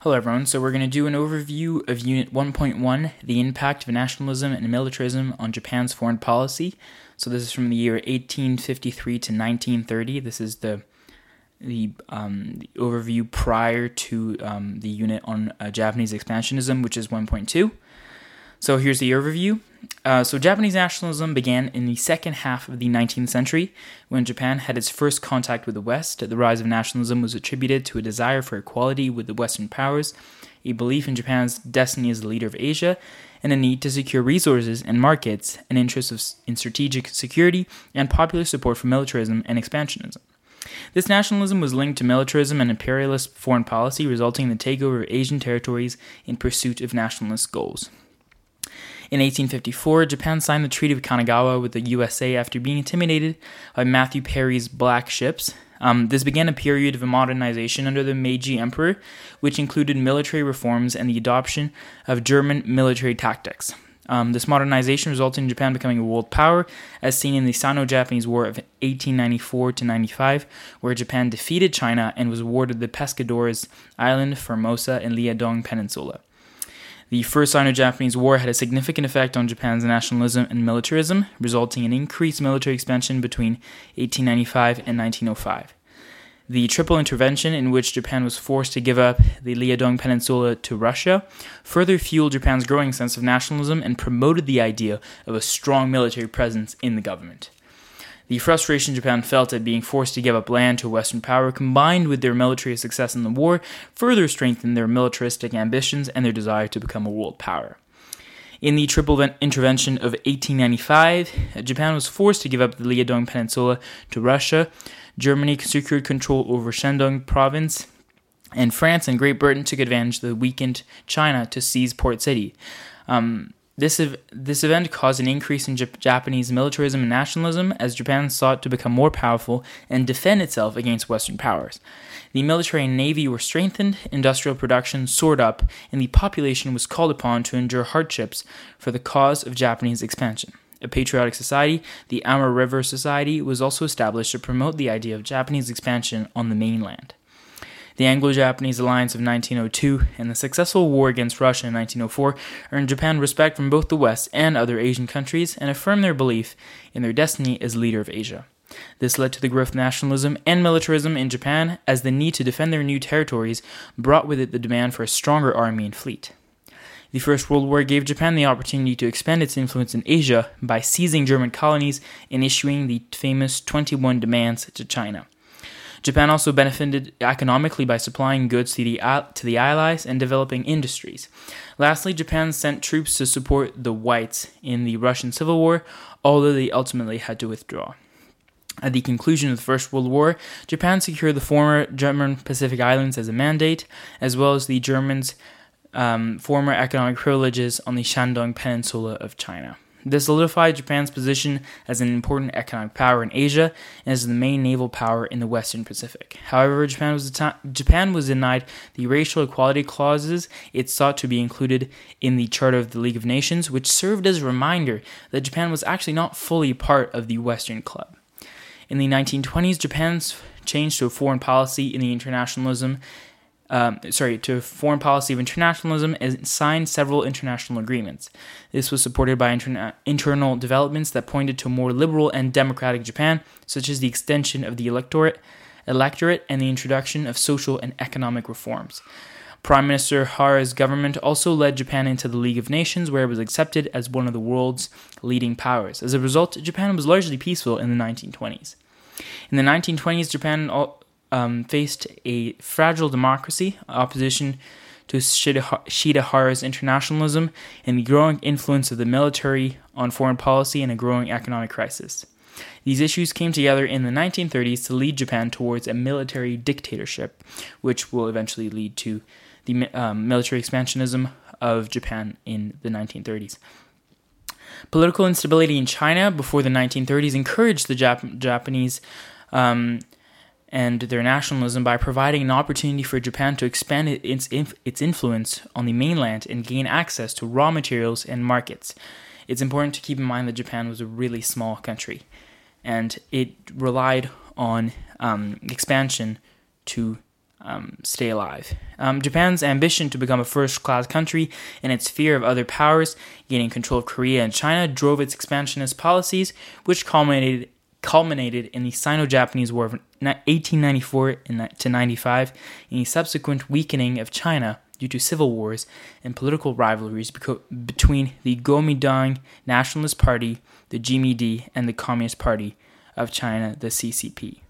Hello, everyone. So, we're going to do an overview of Unit 1.1 The Impact of Nationalism and Militarism on Japan's Foreign Policy. So, this is from the year 1853 to 1930. This is the the, um, the overview prior to um, the unit on uh, Japanese expansionism, which is 1.2. So here's the overview. Uh, so Japanese nationalism began in the second half of the 19th century when Japan had its first contact with the West. The rise of nationalism was attributed to a desire for equality with the Western powers, a belief in Japan's destiny as the leader of Asia, and a need to secure resources and markets, an interest of, in strategic security, and popular support for militarism and expansionism. This nationalism was linked to militarism and imperialist foreign policy, resulting in the takeover of Asian territories in pursuit of nationalist goals. In 1854, Japan signed the Treaty of Kanagawa with the USA after being intimidated by Matthew Perry's black ships. Um, this began a period of modernization under the Meiji Emperor, which included military reforms and the adoption of German military tactics. Um, this modernization resulted in Japan becoming a world power, as seen in the Sino-Japanese War of 1894 to 95, where Japan defeated China and was awarded the Pescadores Island, Formosa, and Liaodong Peninsula. The First Sino Japanese War had a significant effect on Japan's nationalism and militarism, resulting in increased military expansion between 1895 and 1905. The Triple Intervention, in which Japan was forced to give up the Liaodong Peninsula to Russia, further fueled Japan's growing sense of nationalism and promoted the idea of a strong military presence in the government. The frustration Japan felt at being forced to give up land to a Western power, combined with their military success in the war, further strengthened their militaristic ambitions and their desire to become a world power. In the Triple Intervention of 1895, Japan was forced to give up the Liaodong Peninsula to Russia. Germany secured control over Shandong province, and France and Great Britain took advantage of the weakened China to seize Port City. Um, this, ev- this event caused an increase in J- Japanese militarism and nationalism as Japan sought to become more powerful and defend itself against Western powers. The military and navy were strengthened, industrial production soared up, and the population was called upon to endure hardships for the cause of Japanese expansion. A patriotic society, the Amur River Society, was also established to promote the idea of Japanese expansion on the mainland the Anglo Japanese alliance of 1902, and the successful war against Russia in 1904 earned Japan respect from both the West and other Asian countries and affirmed their belief in their destiny as leader of Asia. This led to the growth of nationalism and militarism in Japan, as the need to defend their new territories brought with it the demand for a stronger army and fleet. The First World War gave Japan the opportunity to expand its influence in Asia by seizing German colonies and issuing the famous 21 demands to China. Japan also benefited economically by supplying goods to the, to the Allies and developing industries. Lastly, Japan sent troops to support the whites in the Russian Civil War, although they ultimately had to withdraw. At the conclusion of the First World War, Japan secured the former German Pacific Islands as a mandate, as well as the Germans' um, former economic privileges on the Shandong Peninsula of China. This solidified Japan's position as an important economic power in Asia and as the main naval power in the Western Pacific. However, Japan was, Japan was denied the racial equality clauses it sought to be included in the Charter of the League of Nations, which served as a reminder that Japan was actually not fully part of the Western Club. In the 1920s, Japan's change to a foreign policy in the internationalism um, sorry, to foreign policy of internationalism and signed several international agreements. This was supported by interna- internal developments that pointed to a more liberal and democratic Japan, such as the extension of the electorate, electorate and the introduction of social and economic reforms. Prime Minister Hara's government also led Japan into the League of Nations, where it was accepted as one of the world's leading powers. As a result, Japan was largely peaceful in the 1920s. In the 1920s, Japan um, faced a fragile democracy, opposition to Shidehara's internationalism, and the growing influence of the military on foreign policy and a growing economic crisis. These issues came together in the 1930s to lead Japan towards a military dictatorship, which will eventually lead to the um, military expansionism of Japan in the 1930s. Political instability in China before the 1930s encouraged the Jap- Japanese um, and their nationalism by providing an opportunity for Japan to expand its, its influence on the mainland and gain access to raw materials and markets. It's important to keep in mind that Japan was a really small country and it relied on um, expansion to um, stay alive. Um, Japan's ambition to become a first class country and its fear of other powers gaining control of Korea and China drove its expansionist policies, which culminated culminated in the Sino-Japanese War of 1894 to 95 and the subsequent weakening of China due to civil wars and political rivalries between the Kuomintang Nationalist Party, the GMD, and the Communist Party of China, the CCP.